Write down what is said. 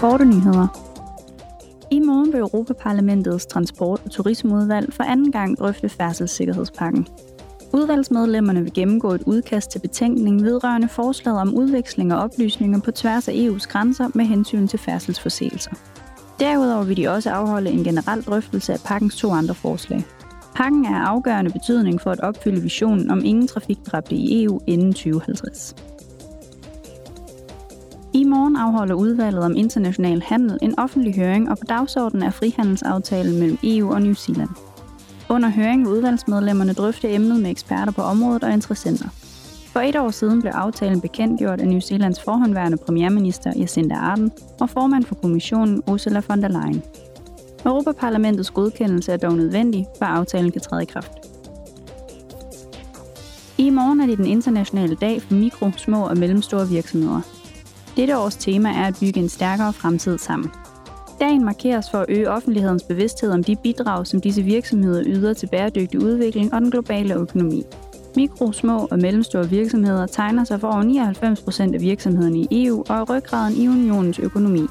korte nyheder. I morgen vil Europaparlamentets transport- og turismeudvalg for anden gang drøfte færdselssikkerhedspakken. Udvalgsmedlemmerne vil gennemgå et udkast til betænkning vedrørende forslaget om udveksling af oplysninger på tværs af EU's grænser med hensyn til færdselsforseelser. Derudover vil de også afholde en generel drøftelse af pakkens to andre forslag. Pakken er af afgørende betydning for at opfylde visionen om ingen trafikdræbte i EU inden 2050. I morgen afholder udvalget om international handel en offentlig høring, og på dagsordenen er frihandelsaftalen mellem EU og New Zealand. Under høringen vil udvalgsmedlemmerne drøfte emnet med eksperter på området og interessenter. For et år siden blev aftalen bekendtgjort af New Zealands forhåndværende premierminister Jacinda Ardern og formand for kommissionen Ursula von der Leyen. Europaparlamentets godkendelse er dog nødvendig, for aftalen kan træde i kraft. I morgen er det den internationale dag for mikro, små og mellemstore virksomheder. Dette års tema er at bygge en stærkere fremtid sammen. Dagen markeres for at øge offentlighedens bevidsthed om de bidrag, som disse virksomheder yder til bæredygtig udvikling og den globale økonomi. Mikro, små og mellemstore virksomheder tegner sig for over 99 procent af virksomhederne i EU og er ryggraden i unionens økonomi.